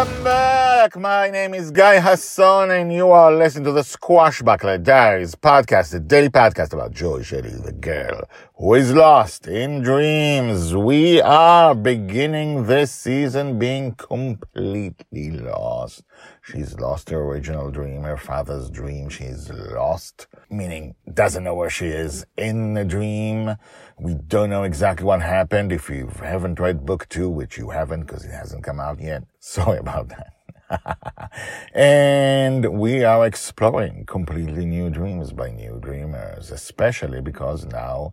Welcome back. My name is Guy Hasson, and you are listening to the Squashbuckler Diaries podcast, the daily podcast about Joy Shelley, the girl who is lost in dreams. We are beginning this season being completely lost. She's lost her original dream, her father's dream. She's lost, meaning doesn't know where she is in the dream. We don't know exactly what happened. If you haven't read book two, which you haven't because it hasn't come out yet, sorry about that. and we are exploring completely new dreams by new dreamers, especially because now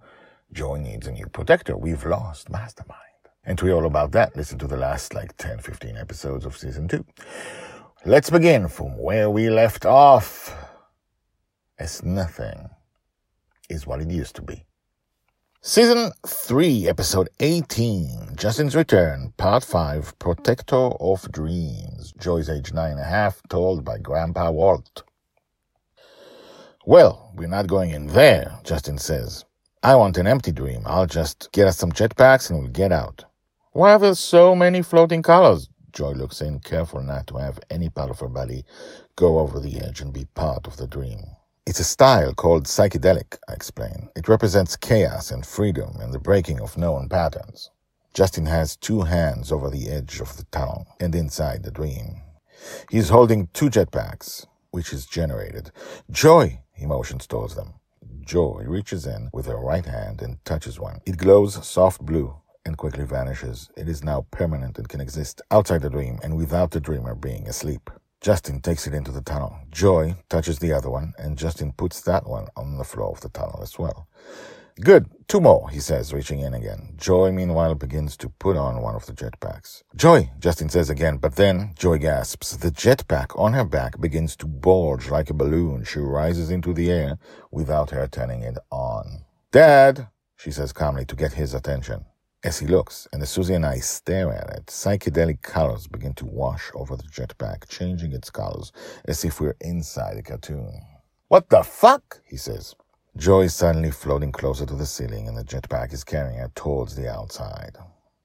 Joy needs a new protector. We've lost Mastermind. And to hear all about that, listen to the last like 10, 15 episodes of season two. Let's begin from where we left off. As nothing is what it used to be. Season 3, Episode 18, Justin's Return, Part 5, Protector of Dreams. Joy's age nine and a half, told by Grandpa Walt. Well, we're not going in there, Justin says. I want an empty dream. I'll just get us some jetpacks and we'll get out. Why are there so many floating colors? Joy looks in, careful not to have any part of her body go over the edge and be part of the dream. It's a style called psychedelic, I explain. It represents chaos and freedom and the breaking of known patterns. Justin has two hands over the edge of the tunnel and inside the dream. He's holding two jetpacks, which is generated. Joy, he motions towards them. Joy reaches in with her right hand and touches one. It glows soft blue and quickly vanishes. It is now permanent and can exist outside the dream and without the dreamer being asleep. Justin takes it into the tunnel. Joy touches the other one, and Justin puts that one on the floor of the tunnel as well. Good. Two more, he says, reaching in again. Joy, meanwhile, begins to put on one of the jetpacks. Joy, Justin says again, but then Joy gasps. The jetpack on her back begins to bulge like a balloon. She rises into the air without her turning it on. Dad, she says calmly to get his attention. As he looks, and as Susie and I stare at it, psychedelic colors begin to wash over the jetpack, changing its colors as if we're inside a cartoon. What the fuck? he says. Joy is suddenly floating closer to the ceiling, and the jetpack is carrying her towards the outside.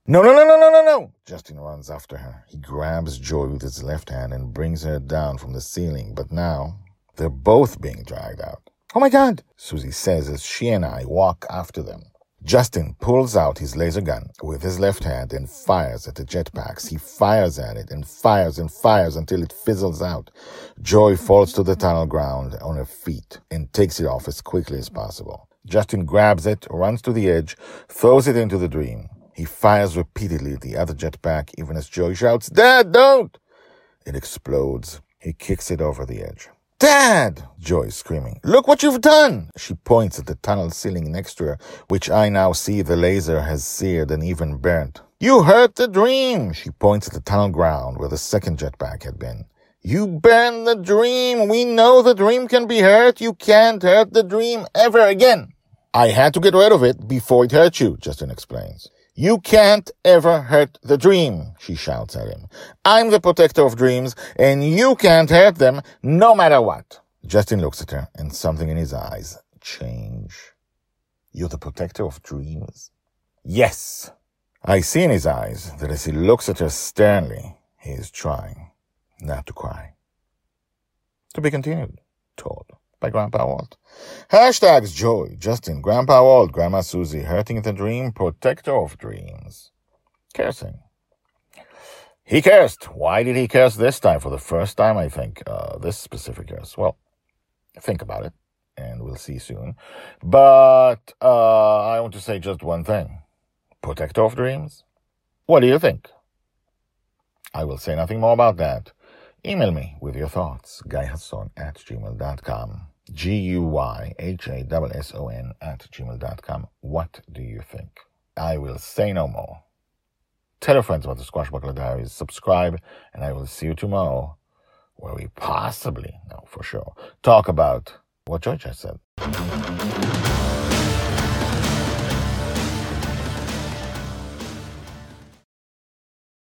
No, no, no, no, no, no, no! Justin runs after her. He grabs Joy with his left hand and brings her down from the ceiling, but now they're both being dragged out. Oh my god! Susie says as she and I walk after them. Justin pulls out his laser gun with his left hand and fires at the jetpacks. He fires at it and fires and fires until it fizzles out. Joy falls to the tunnel ground on her feet and takes it off as quickly as possible. Justin grabs it, runs to the edge, throws it into the dream. He fires repeatedly at the other jetpack even as Joy shouts, Dad, don't! It explodes. He kicks it over the edge. Dad! Joy is screaming. Look what you've done! She points at the tunnel ceiling next to her, which I now see the laser has seared and even burnt. You hurt the dream! She points at the tunnel ground where the second jetpack had been. You burned the dream! We know the dream can be hurt! You can't hurt the dream ever again! I had to get rid of it before it hurt you, Justin explains. You can't ever hurt the dream, she shouts at him. I'm the protector of dreams, and you can't hurt them no matter what. Justin looks at her, and something in his eyes change. You're the protector of dreams? Yes. I see in his eyes that as he looks at her sternly, he is trying not to cry. To be continued, told by Grandpa Walt. Hashtags Joy, Justin, Grandpa Walt, Grandma Susie, Hurting the Dream, Protector of Dreams. Cursing. He cursed. Why did he curse this time? For the first time, I think, uh, this specific curse. Well, think about it, and we'll see soon. But uh, I want to say just one thing. Protector of Dreams? What do you think? I will say nothing more about that. Email me with your thoughts, guyhasson at gmail.com. G U Y H A S S O N at gmail.com. What do you think? I will say no more. Tell your friends about the Squash Squashbuckler Diaries, subscribe, and I will see you tomorrow where we possibly, no, for sure, talk about what George has said.